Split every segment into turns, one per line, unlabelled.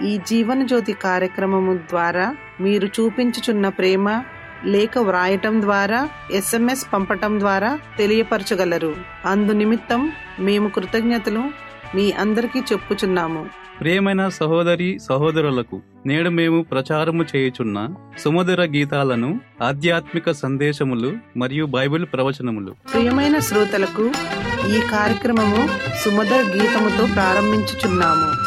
ఈ జీవన జ్యోతి కార్యక్రమము ద్వారా మీరు చూపించుచున్న ప్రేమ లేఖ వ్రాయటం ద్వారా ఎస్ఎంఎస్ పంపటం ద్వారా తెలియపరచగలరు. అందు నిమిత్తం మేము కృతజ్ఞతలు మీ అందరికీ చెప్పుచున్నాము.
ప్రియమైన సహోదరి సహోదరులకు నేడు మేము ప్రచారము చేయుచున్న సుమధుర గీతాలను ఆధ్యాత్మిక సందేశములు మరియు బైబిల్ ప్రవచనములు.
ప్రియమైన శ్రోతలకు ఈ కార్యక్రమము సుమధుర గీతముతో ప్రారంభించుచున్నాము.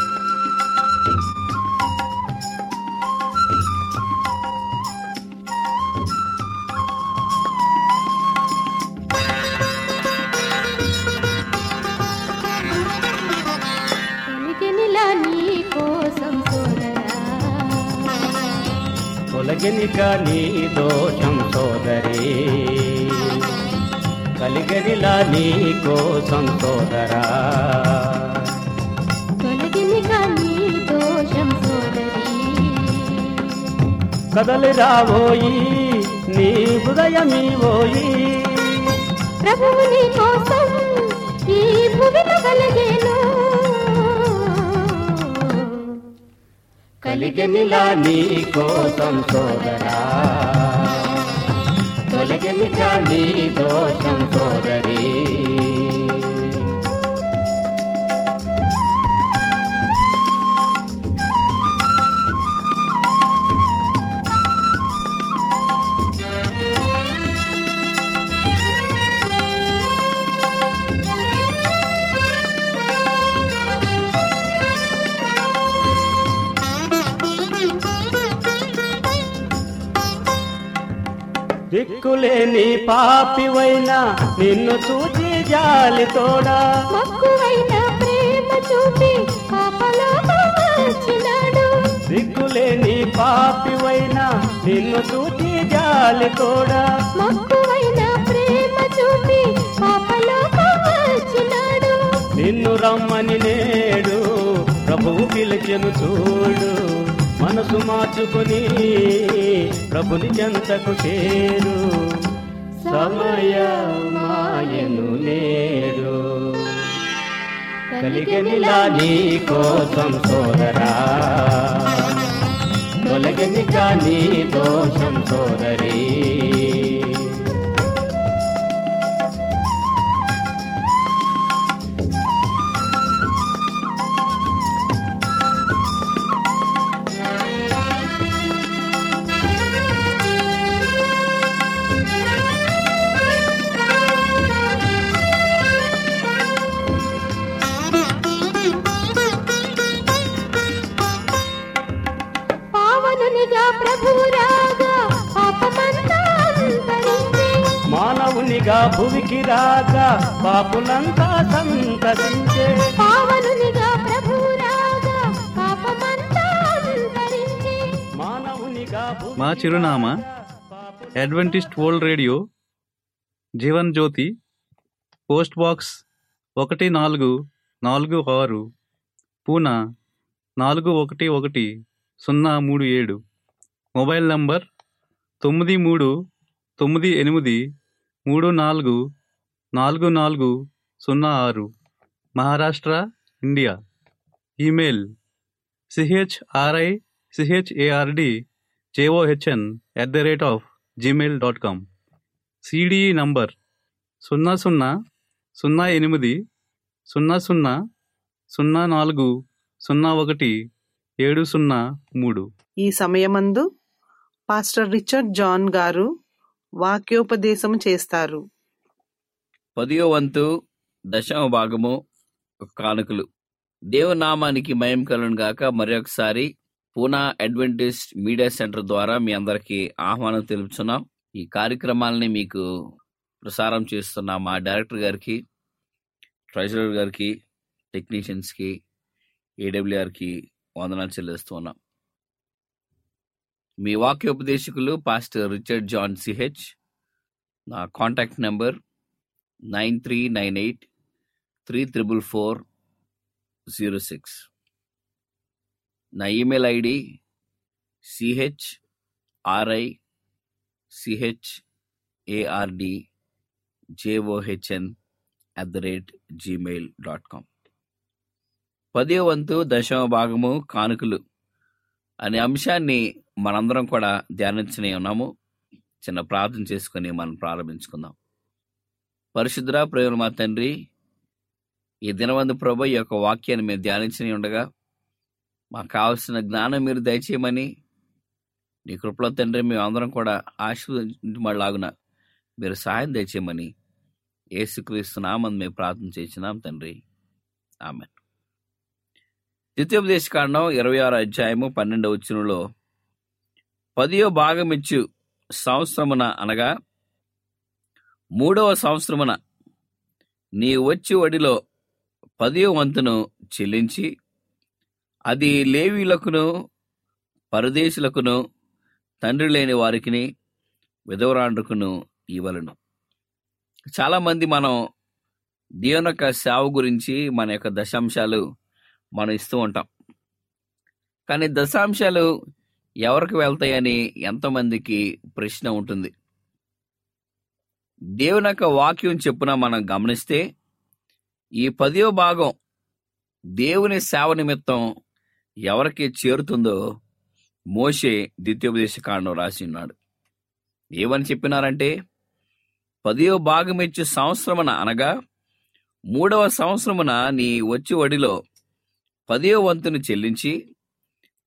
తొలగినిక నీ దోషం సోదరి. కలిగనిలా నీ కోసం సోదరా. కదలి రాబోయి నీ హృదయమీవోయి
ప్రభువు నీ కోసం ఈ భూమిలో కలిగేను.
కలిగనిలా నీ కోసం సోదరా. తొలగినిక నీ దోషం సోదరీ. దిక్కులేని పాపివైనా నిన్ను చూచి జాలి తోడా.
మక్కువైన ప్రేమ చూపి
దిక్కులేని పాపివైనా నిన్ను చూచి జాలి తోడా.
మక్కువైన ప్రేమ చూపి
నిన్ను రమ్మని నేడు ప్రభువు పిలిచెను చూడు. మనసు మార్చుకుని ప్రభుని చెంతకు చేరు. సమయమాయను నేడు. కలిగనిలా నీ కోసం సోదరా. తొలగని కానీ దోషం సోదరీ. పాపులంతా సంతరించే
పావనునిగా ప్రభు రాగా పాపమంతా అంతరించే.
మానవునిగా
మా చిరునామా Adventist World Radio Jeevan Jyoti post box ఒకటి నాలుగు నాలుగు ఆరు పూనా నాలుగు ఒకటి ఒకటి సున్నా మూడు ఏడు. మొబైల్ నంబర్ తొమ్మిది మూడు తొమ్మిది ఎనిమిది మూడు నాలుగు నాలుగు నాలుగు సున్నా ఆరు. Maharashtra India. Email CHRI CHARD JOHN at the rate of Gmail dot com. CDE number సున్నా సున్నా సున్నా ఎనిమిది సున్నా సున్నా సున్నా నాలుగు సున్నా ఒకటి ఏడు సున్నా మూడు.
ఈ సమయమందు పాస్టర్ రిచర్డ్ జాన్ గారు వాక్యోపదేశం చేస్తారు.
పదియో వంతు దశమ భాగము కానుకలు. దేవునామానికి మయం కలను గాక. మరొకసారి పూనా అడ్వెంటిస్ట్ మీడియా సెంటర్ ద్వారా మీ అందరికీ ఆహ్వానం తెలుపుతున్నాం ఈ కార్యక్రమాలని మీకు ప్రసారం చేస్తున్న మా డైరెక్టర్ గారికి ట్రెజరర్ గారికి టెక్నీషియన్స్కి ఏడబ్ల్యూఆర్కి వందనాలు చెల్లిస్తున్నాం. మీ వాక్యోపదేశకులు పాస్టర్ రిచర్డ్ జాన్ సిహెచ్ నా contact number nine three nine eight three triple four zero six నా email ID CH RI CH ARD JOHN at the rate Gmail dot com పదే వంతు దశమ భాగము కానుకలు అనే అంశాన్ని మనందరం కూడా ధ్యానించనే ఉన్నాము. చిన్న ప్రార్థన చేసుకుని మనం ప్రారంభించుకుందాం. పరిశుద్ర ప్రేమలు మా తండ్రి. ఈ దినవందు ప్రభు ఈ యొక్క వాక్యాన్ని మేము ధ్యానించని ఉండగా మాకు కావలసిన జ్ఞానం మీరు దయచేయమని నీ కృపలో తండ్రి మేము అందరం కూడా ఆశీర్వదించమలాగున మీరు సహాయం దయచేయమని ఏసుక్రీస్తున్నామని మేము ప్రార్థన చేసినాం తండ్రి. ఆమె ద్వితీయోపదేశ కాండం ఇరవై ఆరు అధ్యాయము పన్నెండవ వచ్చినలో పదియో భాగమిచ్చు సంవత్సరమున అనగా మూడవ సంవత్సరమున నీ వచ్చి వడిలో పదియో వంతును చెల్లించి అది లేవీలకును పరదేశులకును తండ్రి లేని వారికిని విధవరాండ్రుకును ఇవ్వలను. చాలామంది మనం దేవుని యొక్క సేవ గురించి మన యొక్క దశాంశాలు మనం ఇస్తూ ఉంటాం. కానీ దశాంశాలు ఎవరికి వెళ్తాయని ఎంతమందికి ప్రశ్న ఉంటుంది. దేవుని యొక్క వాక్యం చెప్పున మనం గమనిస్తే ఈ పదో భాగం దేవుని సేవ నిమిత్తం ఎవరికి చేరుతుందో మోషే ద్వితీయోపదేశ కాండం రాసి ఉన్నాడు. ఏమని చెప్పినారంటే పదో భాగం ఇచ్చి సంవత్సరమున అనగా మూడవ సంవత్సరమున నీ వచ్చి వడిలో పదో వంతును చెల్లించి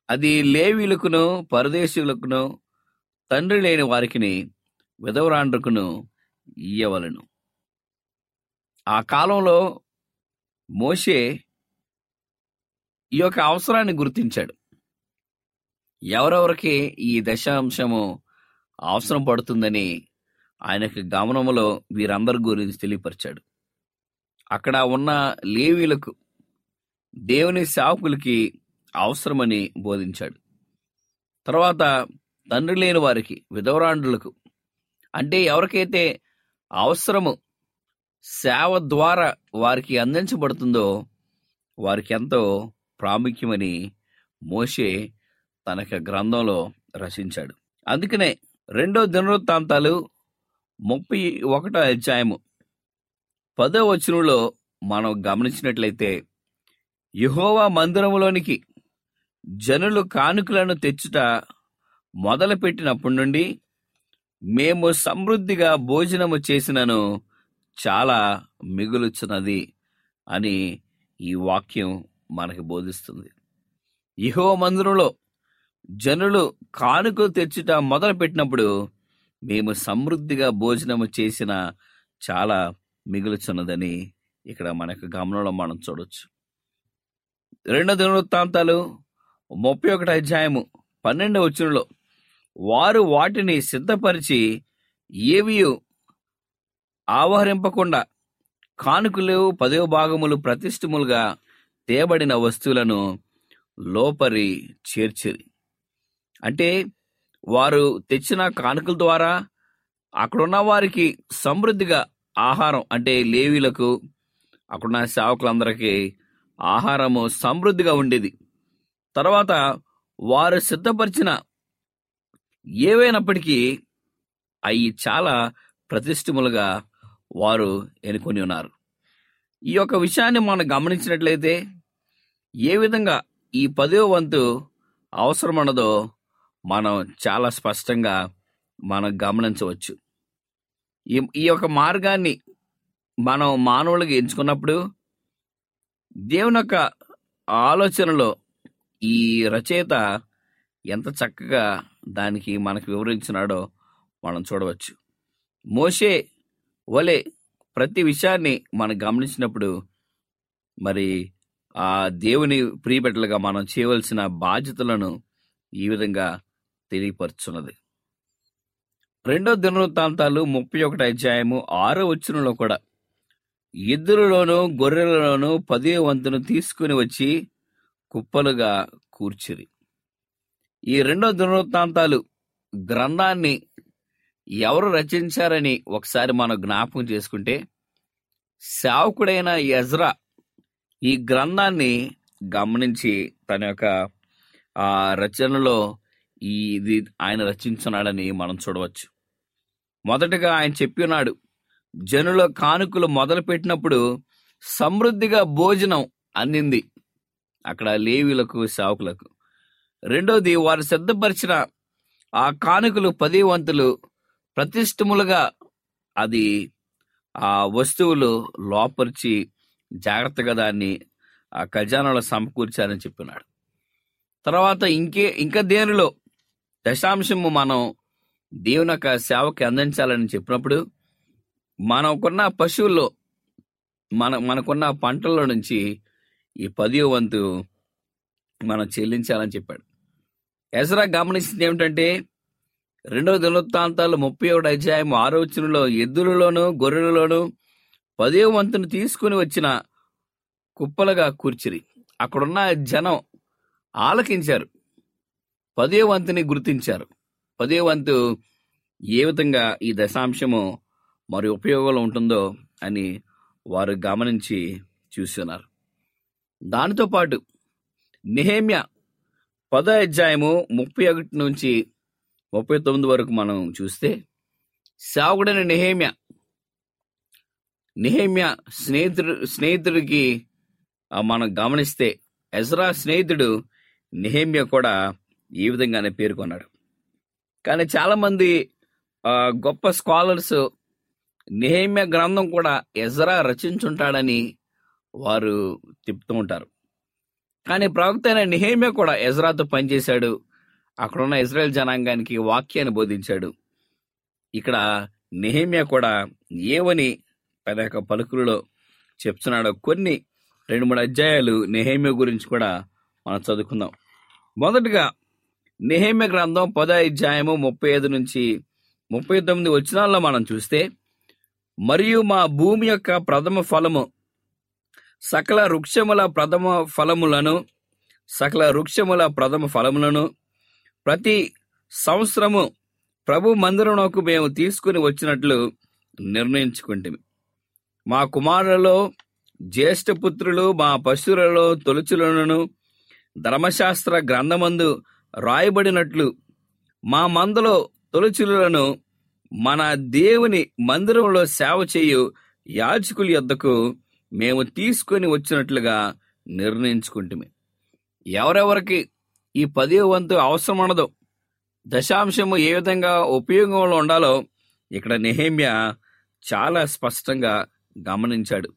అది లేవీలకును పరదేశీయులకును తండ్రి లేని వారికిని విధవరాండ్రకును ఇయ్యవలను. ఆ కాలంలో మోషే ఈ యొక్క అవసరాన్ని గుర్తించాడు. ఎవరెవరికి ఈ దశాంశము అవసరం పడుతుందని ఆయనకు గమనంలో వీరందరి గురించి తెలియపరిచాడు. అక్కడ ఉన్న లేవీలకు దేవుని సేవకులకి అవసరమని బోధించాడు. తర్వాత తండ్రి లేని వారికి విధవరాండ్రులకు అంటే ఎవరికైతే అవసరము. సేవ ద్వారా వారికి అందించబడుతుందో వారికి ఎంతో ప్రాముఖ్యమని మోషే తన యొక్క గ్రంథంలో రచించాడు. అందుకనే రెండో దినవృత్తాంతాలు ముప్పై ఒకటో అధ్యాయము పదో వచనంలో మనం గమనించినట్లయితే యుహోవా మందిరంలోనికి జనులు కానుకలను తెచ్చుట మొదలుపెట్టినప్పటి నుండి మేము సమృద్ధిగా భోజనము చేసినను చాలా మిగులుచున్నది అని ఈ వాక్యం మనకి బోధిస్తుంది. ఇహో మందిరంలో జనులు కానుకలు తెచ్చుట మొదలుపెట్టినప్పుడు మేము సమృద్ధిగా భోజనము చేసిన చాలా మిగులుచున్నదని ఇక్కడ మనకు గమనంలో మనం చూడొచ్చు. రెండో దినవృత్తాంతాలు ముప్పై ఒకటి అధ్యాయము పన్నెండవ వచ్చులో వారు వాటిని సిద్ధపరిచి ఏవి ఆవహరింపకుండా కానుకలు పదవ భాగములు ప్రతిష్ఠములుగా తేబడిన వస్తువులను లోపరి చేర్చిరి. అంటే వారు తెచ్చిన కానుకల ద్వారా అక్కడున్న వారికి సమృద్ధిగా ఆహారం అంటే లేవీలకు అక్కడున్న సేవకులందరికీ ఆహారము సమృద్ధిగా ఉండేది. తర్వాత వారు సిద్ధపరిచిన ఏవైనప్పటికీ అవి చాలా ప్రతిష్ఠములుగా వారు ఎన్నుకొని ఉన్నారు. ఈ యొక్క విషయాన్ని మనం గమనించినట్లయితే ఏ విధంగా ఈ పదో వంతు అవసరమన్నదో మనం చాలా స్పష్టంగా మనం గమనించవచ్చు. ఈ ఈ యొక్క మార్గాన్ని మనం మానవులుగా ఎంచుకున్నప్పుడు దేవుని యొక్క ఆలోచనలో ఈ రచయిత ఎంత చక్కగా దానికి మనకు వివరించినాడో మనం చూడవచ్చు. మోషే వలె ప్రతి విషయాన్ని మనం గమనించినప్పుడు మరి ఆ దేవుని ప్రియబిడ్డలుగా మనం చేయవలసిన బాధ్యతలను ఈ విధంగా తెలియపరుచున్నది. రెండో దినవృత్తాంతాలు ముప్పై ఒకటి అధ్యాయము ఆరో వచ్చినలో కూడా ఎద్దులలోనూ గొర్రెలలోనూ పదే వంతును తీసుకుని వచ్చి కుప్పలుగా కూర్చిరి. ఈ రెండో దినవృత్తాంతాలు గ్రంథాన్ని ఎవరు రచించారని ఒకసారి మనం జ్ఞాపకం చేసుకుంటే సేవకుడైన యజ్రా ఈ గ్రంథాన్ని గమనించి తన యొక్క ఆ రచనలో ఈ ఇది ఆయన రచించున్నాడని మనం చూడవచ్చు. మొదటగా ఆయన చెప్పి ఉన్నాడు జనుల కానుకలు మొదలుపెట్టినప్పుడు సమృద్ధిగా భోజనం అందింది. అక్కడ లేవీలకు సేవకులకు రెండోది వారు సిద్ధపరిచిన ఆ కానుకలు పది వంతులు ప్రతిష్టములుగా అది ఆ వస్తువులు లోపరిచి జాగ్రత్తగా దాన్ని ఆ ఖజానాలో సమకూర్చారని చెప్పినాడు. తర్వాత ఇంకే ఇంకా దేనిలో? దశాంశము మనం దేవుని యొక్క సేవకి అందించాలని చెప్పినప్పుడు మనకున్న పశువుల్లో మన మనకున్న పంటల్లో నుంచి ఈ పదివ వంతు మనం చెల్లించాలని చెప్పాడు. ఎజరా గమనించింది ఏమిటంటే రెండవ దినవృత్తాంతాలు ముప్పై ఒకటి అధ్యాయం ఆరోచనలో ఎద్దులలోను గొర్రెలలోను పదే వంతును తీసుకుని వచ్చిన కుప్పలుగా కూర్చిరి. అక్కడున్న జనం ఆలకించారు. పదే వంతుని గుర్తించారు. పదే వంతు ఏ విధంగా ఈ దశాంశము మరి ఉపయోగంలో ఉంటుందో అని వారు గమనించి చూస్తున్నారు దానితో పాటు నిహేమ్య పదో అధ్యాయము ముప్పై ఒకటి నుంచి ముప్పై తొమ్మిది వరకు మనం చూస్తే సావుడైన నిహేమ్య నిహేమ్య స్నేహితుడు స్నేహితుడికి మనం గమనిస్తే ఎజ్రా స్నేహితుడు నిహేమ్య కూడా ఈ విధంగానే పేర్కొన్నాడు కానీ చాలామంది గొప్ప స్కాలర్స్ నిహేమ్య గ్రంథం కూడా ఎజ్రా రచించుంటాడని వారు చెప్తూ ఉంటారు. కానీ ప్రవక్త అయిన నిహేమ్య కూడా ఎజ్రాతో పనిచేశాడు. అక్కడున్న ఇజ్రాయెల్ జనాంగానికి వాక్యాన్ని బోధించాడు. ఇక్కడ నిహేమ్య కూడా ఏవని తన యొక్క పలుకులలో చెప్తున్నాడో కొన్ని రెండు మూడు అధ్యాయాలు నెహేమియా గురించి కూడా మనం చదువుకుందాం. మొదటగా నెహేమియా గ్రంథం పదో అధ్యాయము ముప్పై ఐదు నుంచి ముప్పై తొమ్మిది వచనాల్లో మనం చూస్తే మరియు మా భూమి యొక్క ప్రథమ ఫలము సకల వృక్షముల ప్రథమ ఫలములను సకల వృక్షముల ప్రథమ ఫలములను ప్రతి సంవత్సరము ప్రభు మందిరంలోకి మేము తీసుకుని వచ్చినట్లు నిర్ణయించుకుంటుంది మా కుమారులలో జ్యేష్ఠపుత్రులు మా పశువులలో తొలుచులను ధర్మశాస్త్ర గ్రంథమందు రాయబడినట్లు మా మందలో తొలుచులను మన దేవుని మందిరంలో సేవ చేయు యాజకుల యొద్దకు మేము తీసుకొని వచ్చినట్లుగా నిర్ణయించుకుంటుమి. ఎవరెవరికి ఈ పదే వంతు అవసరం ఉండదు దశాంశము ఏ విధంగా ఉపయోగంలో ఉండాలో ఇక్కడ నెహేమ్య చాలా స్పష్టంగా గమనించాడు.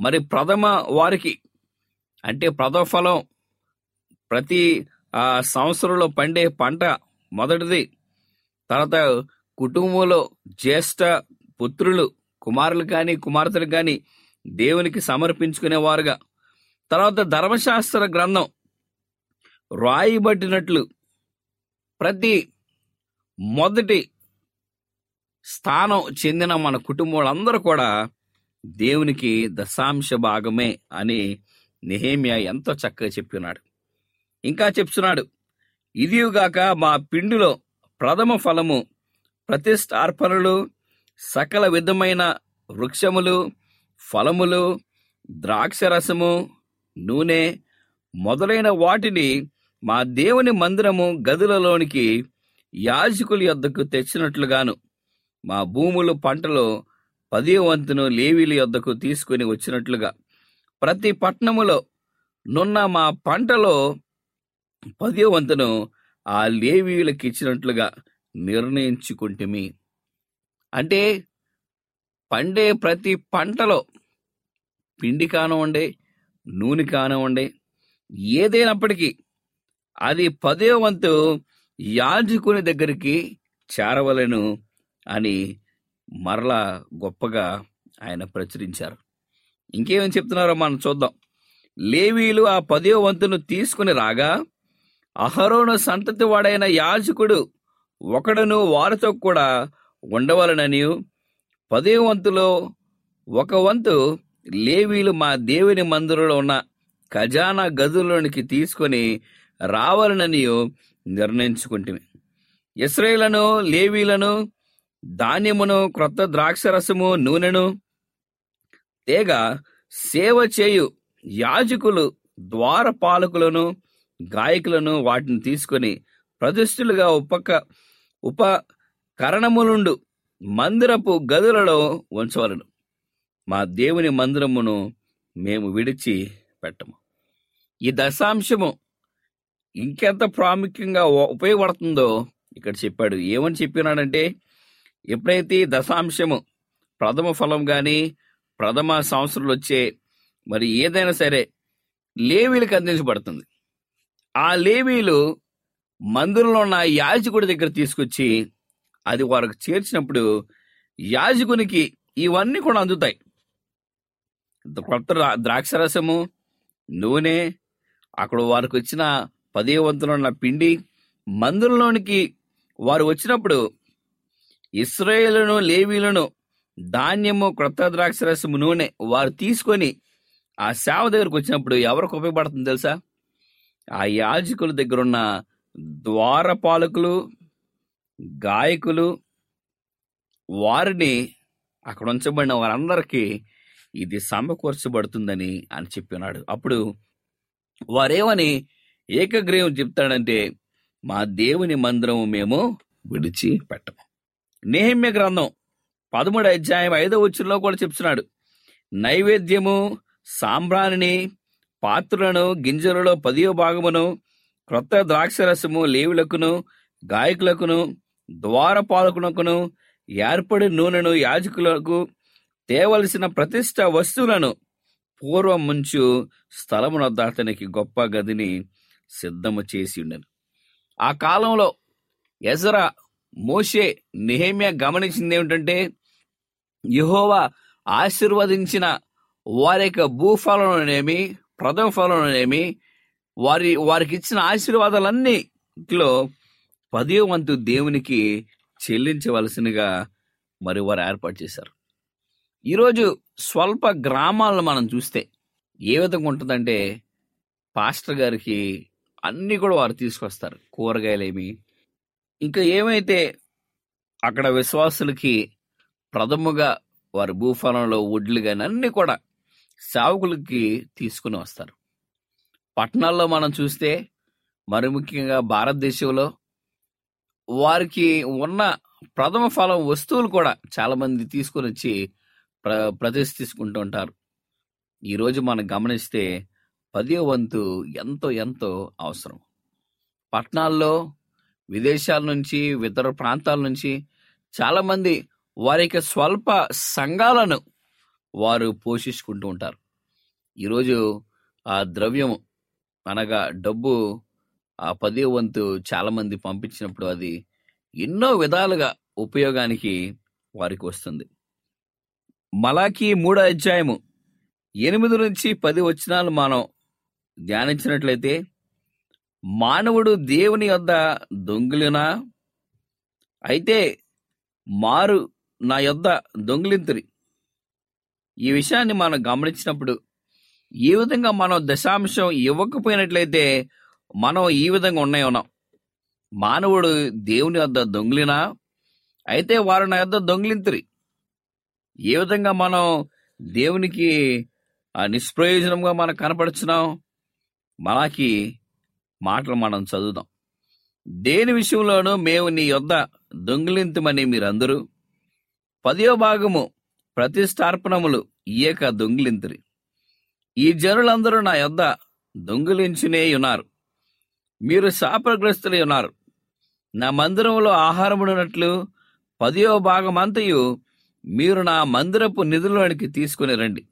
మరి ప్రథమ వారికి అంటే ప్రథమ ఫలం ప్రతి ఆ సంవత్సరంలో పండే పంట మొదటిది. తర్వాత కుటుంబంలో జ్యేష్ఠ పుత్రులు కుమారులు కానీ కుమార్తెలు కానీ దేవునికి సమర్పించుకునేవారుగా. తర్వాత ధర్మశాస్త్ర గ్రంథం రాయిబట్టినట్లు ప్రతి మొదటి స్థానం చెందిన మన కుటుంబాలందరూ కూడా దేవునికి దశాంశ భాగమే అని నెహేమియా ఎంతో చక్కగా చెప్పినాడు. ఇంకా చెప్తున్నాడు ఇదిగాక మా పిండిలో ప్రథమ ఫలము ప్రతిష్టార్పణలు సకల విధమైన వృక్షములు ఫలములు ద్రాక్షరసము నూనె మొదలైన వాటిని మా దేవుని మందిరము గదులలోనికి యాజకుల యొద్దకు తెచ్చినట్లుగాను మా భూములు పంటలో పదే వంతును లేవీల యొద్దకు తీసుకుని వచ్చినట్లుగా. ప్రతి పట్టణములో నున్న మా పంటలో పదే వంతును ఆ లేవీయులకు ఇచ్చినట్లుగా నిర్ణయించుకుంటుమి. అంటే పండే ప్రతి పంటలో పిండి కానివ్వండి నూనె కానివ్వండి ఏదైనప్పటికీ అది పదే వంతు యాజకుని దగ్గరికి చేరవలెను అని మరలా గొప్పగా ఆయన ప్రచురించారు. ఇంకేమని చెప్తున్నారో మనం చూద్దాం. లేవీలు ఆ పదే వంతును తీసుకుని రాగా అహరోను సంతతి వాడైన యాజకుడు ఒకడును వారితో కూడా ఉండవలనని పదే వంతులో ఒక వంతు లేవీలు మా దేవుని మందిరంలో ఉన్న ఖజానా గదుల్లోనికి తీసుకొని రావాలనని నిర్ణయించుకుంటుంది ఇస్రాయేలను లేవీలను ధాన్యమును క్రొత్త ద్రాక్షరసము నూనెను తేగ సేవ చేయు యాజకులు ద్వారపాలకులను గాయకులను వాటిని తీసుకొని ప్రతిష్ఠులుగా ఉపక ఉపకరణములుండు మందిరపు గదులలో ఉంచవలను. మా దేవుని మందిరమును మేము విడిచి పెట్టము. ఈ దశాంశము ఇంకెంత ప్రాముఖ్యంగా ఉపయోగపడుతుందో ఇక్కడ చెప్పాడు. ఏమని చెప్పినాడంటే ఎప్పుడైతే దశాంశము ప్రథమ ఫలం కానీ ప్రథమ సంవత్సరాలు వచ్చే మరి ఏదైనా సరే లేవీలకు అందించబడుతుంది. ఆ లేవీలు మందిరంలో ఉన్న యాజకుడి దగ్గర తీసుకొచ్చి అది వారికి చేర్చినప్పుడు యాజకునికి ఇవన్నీ కూడా అందుతాయి. కొత్త ద్రాక్షరసము నూనె అక్కడ వారికి వచ్చిన పదే వంతులు ఉన్న పిండి మందిరంలోనికి వారు వచ్చినప్పుడు ఇస్రాయేలును లేవీలను ధాన్యము క్రొత్త ద్రాక్షరసము నూనె వారు తీసుకొని ఆ సేవ దగ్గరకు వచ్చినప్పుడు ఎవరికి ఉపయోగపడుతుంది తెలుసా? ఆ యాజకుల దగ్గర ఉన్న ద్వారపాలకులు గాయకులు వారిని అక్కడ ఉంచబడిన వారందరికీ ఇది సమకూర్చబడుతుందని అని చెప్పినాడు. అప్పుడు వారేమని ఏకగ్రీవం చెప్తాడంటే మా దేవుని మందిరము మేము విడిచి పెట్టము. నేహమ్య గ్రంథం పదమూడు అధ్యాయం ఐదో వచ్చులో కూడా చెప్తున్నాడు. నైవేద్యము సాంబ్రాణిని పాత్రలను గింజలలో పదియో భాగమును క్రొత్త ద్రాక్షరసము లేవులకును గాయకులకును ద్వారపాలకునకును ఏర్పడి నూనెను యాజకులకు తేవలసిన ప్రతిష్ట వస్తువులను పూర్వం ముంచు స్థలమునొద్ద అతనికి గొప్ప గదిని సిద్ధము చేసి ఉండను. ఆ కాలంలో ఎజరా మోషే నిహేమ్య గమనించింది ఏమిటంటే యహోవా ఆశీర్వదించిన వారి యొక్క భూఫలంలోనేమి ప్రథమ ఫలంలోనేమి వారి వారికి ఇచ్చిన ఆశీర్వాదాలన్నీలో పదే వంతు దేవునికి చెల్లించవలసినగా మరి వారు ఏర్పాటు చేశారు. ఈరోజు స్వల్ప గ్రామాలను మనం చూస్తే ఏ విధంగా ఉంటుందంటే పాస్టర్ గారికి అన్నీ కూడా వారు తీసుకొస్తారు కూరగాయలేమి. ఇంకా ఏమైతే అక్కడ విశ్వాసులకి ప్రథముగా వారి భూఫలంలో వడ్లు కానీ అన్నీ కూడా సేవకులకి తీసుకుని వస్తారు. పట్టణాల్లో మనం చూస్తే మరి ముఖ్యంగా భారతదేశంలో వారికి ఉన్న ప్రథమ ఫలం వస్తువులు కూడా చాలామంది తీసుకొని వచ్చి ప్ర ప్రదర్శించుకుంటూ ఉంటారు. ఈరోజు మనం గమనిస్తే పదే వంతు ఎంతో ఎంతో అవసరం. పట్టణాల్లో విదేశాల నుంచి ఇతర ప్రాంతాల నుంచి చాలామంది వారి యొక్క స్వల్ప సంఘాలను వారు పోషించుకుంటూ ఉంటారు. ఈరోజు ఆ ద్రవ్యము అనగా డబ్బు ఆ పదే వంతు చాలామంది పంపించినప్పుడు అది ఎన్నో విధాలుగా ఉపయోగానికి వారికి వస్తుంది. మలాకి మూడో అధ్యాయము. ఎనిమిది నుంచి పది వచనాలు మనం ధ్యానించినట్లయితే మానవుడు దేవుని యొద్ద దొంగిలినా అయితే మారు నా యొద్ద దొంగిలింతురి. ఈ విషయాన్ని మనం గమనించినప్పుడు ఈ విధంగా మనం దశాంశం ఇవ్వకపోయినట్లయితే మనం ఈ విధంగా ఉన్నాయి ఉన్నాం. మానవుడు దేవుని వద్ద దొంగిలినా అయితే వారు నా యొద్ద దొంగిలింతురి. ఏ విధంగా మనం దేవునికి ఆ నిష్ప్రయోజనంగా మనం కనపడుచున్నాం? మనకి మాటలు మనం చదువుదాం. దేని విషయంలోనూ మేము నీ యొద్ద దొంగిలింతమని మీరందరూ పదో భాగము ప్రతిష్టార్పణములు ఈయక దొంగిలింతురి. ఈ జనులందరూ నా యొద్ద దొంగిలించునే ఉన్నారు. మీరు శాపగ్రస్తులై ఉన్నారు. నా మందిరంలో ఆహారముడునట్లు పదో భాగమంతయు మీరు నా మందిరపు నిధులలోనికి తీసుకుని రండి.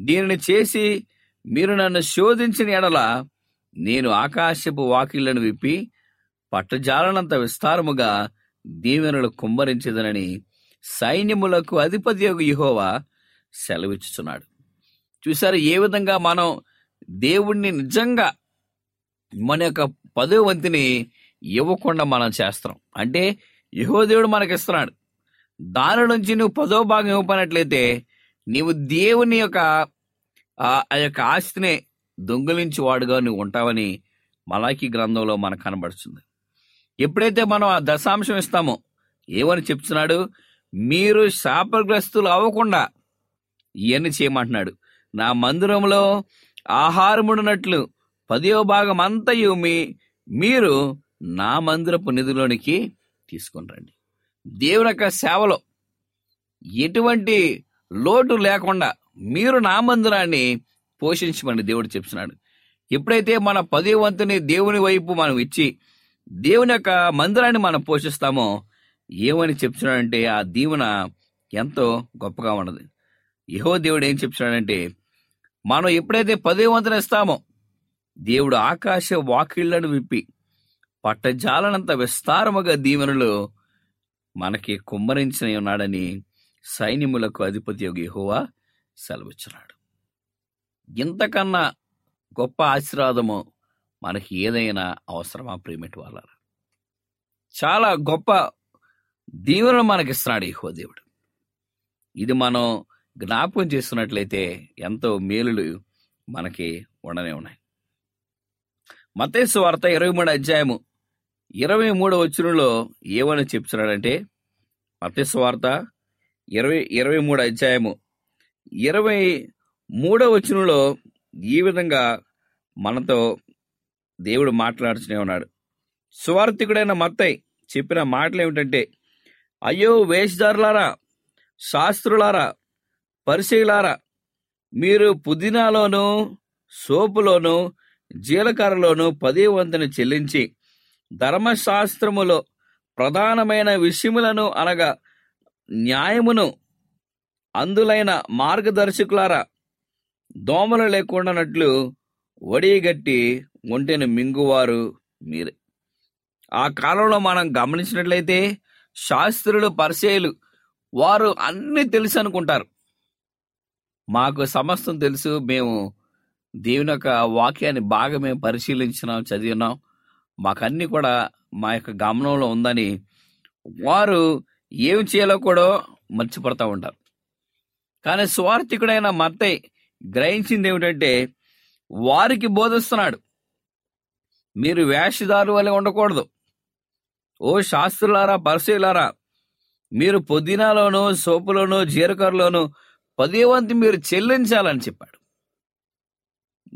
దీనిని చేసి మీరు నన్ను శోధించిన ఎడల నేను ఆకాశపు వాకిళ్ళను విప్పి పట్టజాలనంత విస్తారముగా దీవెనలు కుమ్మరించదనని సైన్యములకు అధిపతి యెహోవా సెలవిచ్చుచున్నాడు. చూసారు ఏ విధంగా మనం దేవుణ్ణి నిజంగా మన యొక్క పదో వంతిని ఇవ్వకుండా మనం చేస్తున్నాం. అంటే యహో దేవుడు మనకి ఇస్తున్నాడు దాని నుంచి నువ్వు పదో భాగం ఇవ్వనట్లయితే నీవు దేవుని యొక్క ఆ యొక్క ఆస్తిని దొంగిలించి వాడుగా నువ్వు ఉంటావని మలాఖీ గ్రంథంలో మనకు కనబడుతుంది. ఎప్పుడైతే మనం ఆ దశాంశం ఇస్తామో ఏమని చెప్తున్నాడు? మీరు శాపగ్రస్తులు అవ్వకుండా ఇవన్నీ చేయమంటున్నాడు. నా మందిరంలో ఆహారముడినట్లు పదో భాగం అంతయు మీ మీరు నా మందిరపు నిధులోనికి తీసుకుని రండి. దేవుని యొక్క సేవలో ఎటువంటి లోటు లేకుండా మీరు నా మందిరాన్ని పోషించమని దేవుడు చెప్తున్నాడు. ఎప్పుడైతే మన పదే వంతుని దేవుని వైపు మనం ఇచ్చి దేవుని యొక్క మందిరాన్ని మనం పోషిస్తామో ఏమని చెప్తున్నాడంటే ఆ దీవెన ఎంతో గొప్పగా ఉన్నది. యహో దేవుడు ఏం చెప్తున్నాడంటే మనం ఎప్పుడైతే పదే వంతున ఇస్తామో దేవుడు ఆకాశ వాకిళ్ళను విప్పి పట్టజాలనంత విస్తారముగా దీవెనలు మనకి కుమ్మరించిన ఉన్నాడని సైన్యములకు అధిపతి యొక్క యెహోవా సెలవిచ్చున్నాడు ఇంతకన్నా గొప్ప ఆశీర్వాదము మనకి ఏదైనా అవసరమా ప్రేమిటి వాళ్ళ చాలా గొప్ప దీవెనలు మనకిస్తున్నాడు యెహోవా దేవుడు. ఇది మనం జ్ఞాపకం చేస్తున్నట్లయితే ఎంతో మేలులు మనకి ఉండనే ఉన్నాయి. మతేసు వార్త ఇరవై మూడు అధ్యాయము ఇరవై మూడవ వచనంలో ఏమని చెప్తున్నాడంటే మతస్వార్త ఇరవై ఇరవై మూడు అధ్యాయము. ఇరవై మూడవ వచనంలో ఈ విధంగా మనతో దేవుడు మాట్లాడుతూనే ఉన్నాడు. స్వార్థికుడైన మత్తయ్య చెప్పిన మాటలు ఏమిటంటే అయ్యో వేషధారులారా శాస్త్రులారా పరిశీలారా మీరు పుదీనాలోను సోపులోను జీలకర్రలోను పదే వంతును చెల్లించి ధర్మశాస్త్రములో ప్రధానమైన విషయములను అనగా న్యాయమును అందులైన మార్గదర్శకులారా దోమలు లేకుండానట్లు వడిగట్టి ఒంటెను మింగువారు మీరే. ఆ కాలంలో మనం గమనించినట్లయితే శాస్త్రులు పరిచయలు వారు అన్ని తెలుసు అనుకుంటారు. మాకు సమస్తం తెలుసు. మేము దేవుని యొక్క వాక్యాన్ని బాగా మేము పరిశీలించినాం చదివినాం. మాకన్నీ కూడా మా యొక్క గమనంలో ఉందని వారు ఏం చేయాలో కూడా మర్చిపోతూ ఉంటారు. కానీ స్వార్థికుడైన మత్తయ్య గ్రహించింది ఏమిటంటే వారికి బోధిస్తున్నాడు. మీరు వేషధారు వల్ల ఉండకూడదు. ఓ శాస్త్రులారా పరిశీలారా మీరు పుదీనాలోను సోపులోను జీరకర్రలోను పదే వంతు మీరు చెల్లించాలని చెప్పాడు.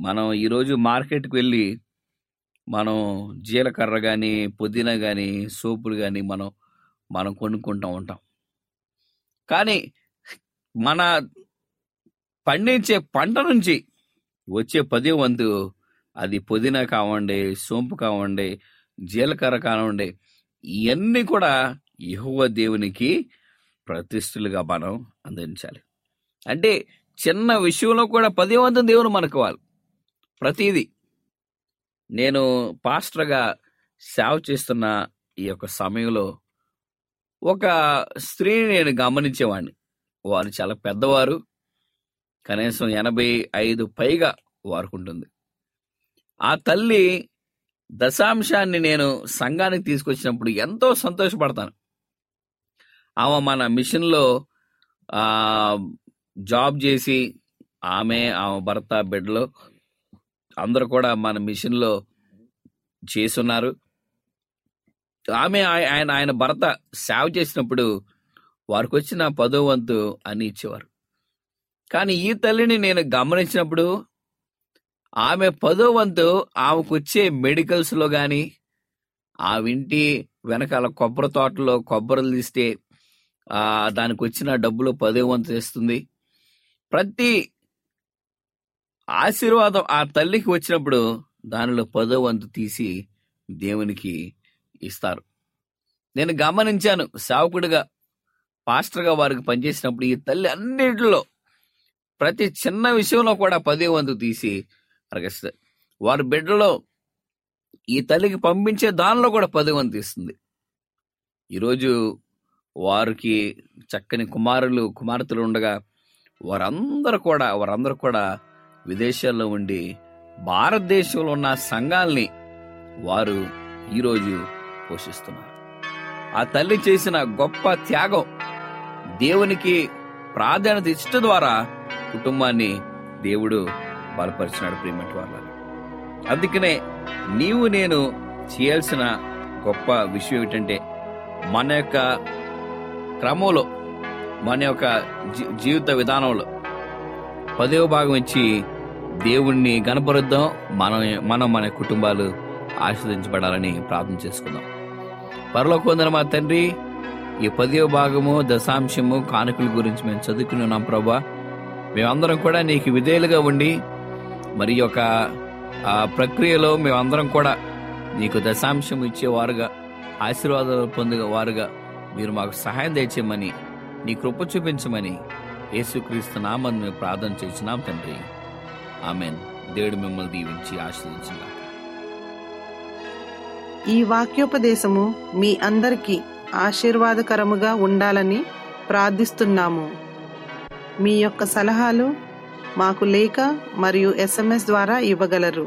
మనం ఈరోజు మార్కెట్కి వెళ్ళి మనం జీలకర్ర కానీ పుదీనా కానీ సోపులు కానీ మనం మనం కొనుక్కుంటూ ఉంటాం. కానీ మన పండించే పంట నుంచి వచ్చే పదే వంతు అది పుదీనా కావండి సోంపు కావండి జీలకర్ర కానివ్వండి ఇవన్నీ కూడా యెహోవా దేవునికి ప్రతిష్ఠలుగా మనం అందించాలి. అంటే చిన్న విషయంలో కూడా పదే వంతు దేవుడు మనకు వాళ్ళు ప్రతిదీ. నేను పాస్టర్గా సేవ చేస్తున్న ఈ యొక్క సమయంలో ఒక స్త్రీని నేను గమనించేవాడిని. వారు చాలా పెద్దవారు. కనీసం ఎనభై ఐదు పైగా వారికి ఉంటుంది. ఆ తల్లి దశాంశాన్ని నేను సంఘానికి తీసుకొచ్చినప్పుడు ఎంతో సంతోషపడతాను. ఆమె మన మిషన్లో జాబ్ చేసి ఆమె ఆమె భర్త బిడ్డలు అందరూ కూడా మన మిషన్లో చేసున్నారు ఆమె ఆయ- ఆయన ఆయన భర్త సేవ చేసినప్పుడు వారికి వచ్చిన పదో వంతు అని ఇచ్చేవారు. కానీ ఈ తల్లిని నేను గమనించినప్పుడు ఆమె పదో వంతు ఆమెకు వచ్చే మెడికల్స్లో కానీ ఆ ఇంటి వెనకాల కొబ్బరి తోటలో కొబ్బరిలు తీస్తే దానికి వచ్చిన డబ్బులు పదో వంతు ఇస్తుంది ప్రతి ఆశీర్వాదం ఆ తల్లికి వచ్చినప్పుడు దానిలో పదో వంతు తీసి దేవునికి ఇస్తారు. నేను గమనించాను సేవకుడిగా పాస్టర్గా వారికి పనిచేసినప్పుడు ఈ తల్లి అన్నిటిలో ప్రతి చిన్న విషయంలో కూడా పదే వంతు తీసి అరగిస్తారు వారి బిడ్డలో ఈ తల్లికి పంపించే దానిలో కూడా పదే వంతు ఇస్తుంది ఈరోజు వారికి చక్కని కుమారులు కుమార్తెలు ఉండగా వారందరూ కూడా వారందరూ కూడా విదేశాల్లో ఉండి భారతదేశంలో ఉన్న సంఘాల్ని వారు ఈరోజు పోషిస్తున్నారు. ఆ తల్లి చేసిన గొప్ప త్యాగం దేవునికి ప్రాధాన్యత ఇచ్చట ద్వారా కుటుంబాన్ని దేవుడు బలపరిచినాడు ప్రియమటి వాళ్ళ అందుకనే నీవు నేను చేయాల్సిన గొప్ప విషయం ఏమిటంటే మన యొక్క క్రమంలో మన యొక్క జీ- జీవిత విధానంలో పదవ భాగం ఇచ్చి దేవుణ్ణి గణపరుద్దాం మనం మనం మన కుటుంబాలు ఆశీర్వదించబడాలని ప్రార్థన చేసుకుందాం. పరలోకొందర మా తండ్రి ఈ పదవ భాగము దశాంశము కానుకల గురించి మేము చదువుకుని ఉన్నాం ప్రభా. మేమందరం కూడా నీకు విధేయులుగా ఉండి మరి ఒక యొక్క ఆ ప్రక్రియలో మేమందరం కూడా నీకు దశాంశం ఇచ్చేవారుగా ఆశీర్వాదాలు పొందిన వారుగా మీరు మాకు సహాయం దయచేయమని నీ కృప చూపించమని యేసుక్రీస్తు నామని మేము ప్రార్థన చేసినాం తండ్రి. ఆమెన్. దేవుడు మిమ్మల్ని దీవించి ఆశీర్వదించిన
ఈ వాక్యోపదేశము మీ అందరికీ ఆశీర్వాదకరముగా ఉండాలని ప్రార్థిస్తున్నాము. మీ యొక్క సలహాలు మాకు లేఖ మరియు ఎస్ఎంఎస్ ద్వారా ఇవ్వగలరు.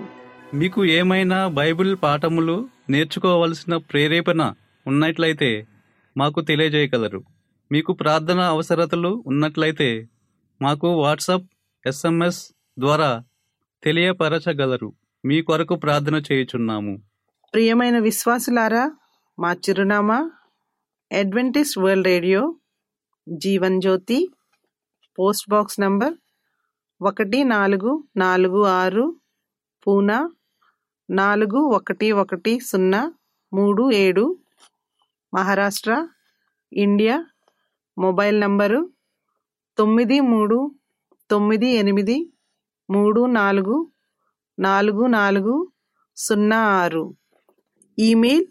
మీకు ఏమైనా బైబిల్ పాఠములు నేర్చుకోవలసిన ప్రేరేపణ ఉన్నట్లయితే మాకు తెలియజేయగలరు. మీకు ప్రార్థన అవసరతలు ఉన్నట్లయితే మాకు వాట్సాప్ ఎస్ఎంఎస్ ద్వారా తెలియపరచగలరు. మీ కొరకు ప్రార్థన చేయుచున్నాము.
ప్రియమైన విశ్వాసులారా మా చిరునామా Adventist World Radio Jeevan Jyoti post box number ఒకటి నాలుగు నాలుగు ఆరు పూనా నాలుగు ఒకటి ఒకటి సున్నా మూడు ఏడు మహారాష్ట్ర ఇండియా మొబైల్ నంబరు తొమ్మిది మూడు తొమ్మిది ఎనిమిది మూడు నాలుగు నాలుగు నాలుగు సున్నా ఆరు. Email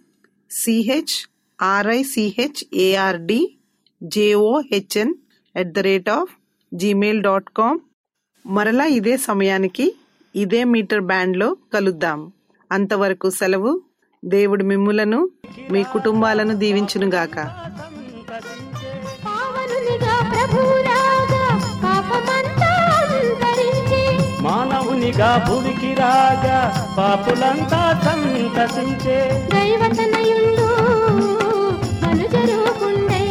C H R I C H A R D J O H N at the rate of Gmail dot com మరలా ఇదే సమయానికి ఇదే మీటర్ బ్యాండ్లో కలుద్దాం. అంతవరకు సెలవు. దేవుడు మిమ్ములను మీ కుటుంబాలను దీవించునుగాక.
మానవునిగా భూమికి రాగా పాపులంతా సంతసించే.
దైవతనయుండు మనుజరూపుండై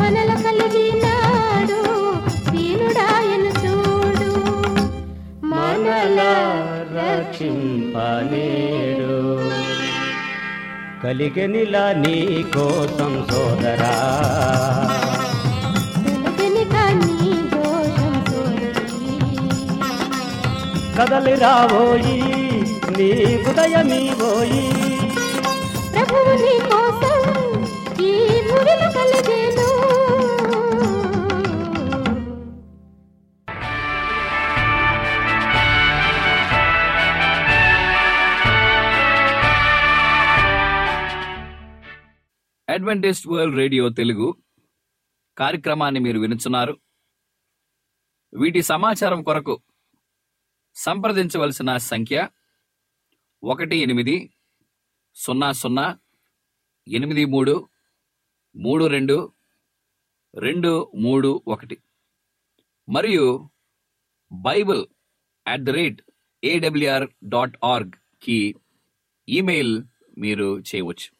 మనల కలిగినాడు దీనుడాయను చూడు.
మనలా రక్షింపనేడు. కలిగనిలా నీ కోసం సోదరా. కదలి రాబోయి నీ ఉదయమీబోయి
ప్రభువు నీ కోసం ఈ భూమిలో కలిగేను.
అడ్వెంటిస్ట్ వరల్డ్ రేడియో తెలుగు కార్యక్రమాన్ని మీరు వినుచున్నారు. వీటి సమాచారం కొరకు సంప్రదించవలసిన సంఖ్య ఒకటి ఎనిమిది సున్నా సున్నా ఎనిమిది మూడు మూడు రెండు రెండు మూడు ఒకటి. మరియు Bible at the rate A W R dot ఆర్గ్కి email మీరు చేయవచ్చు.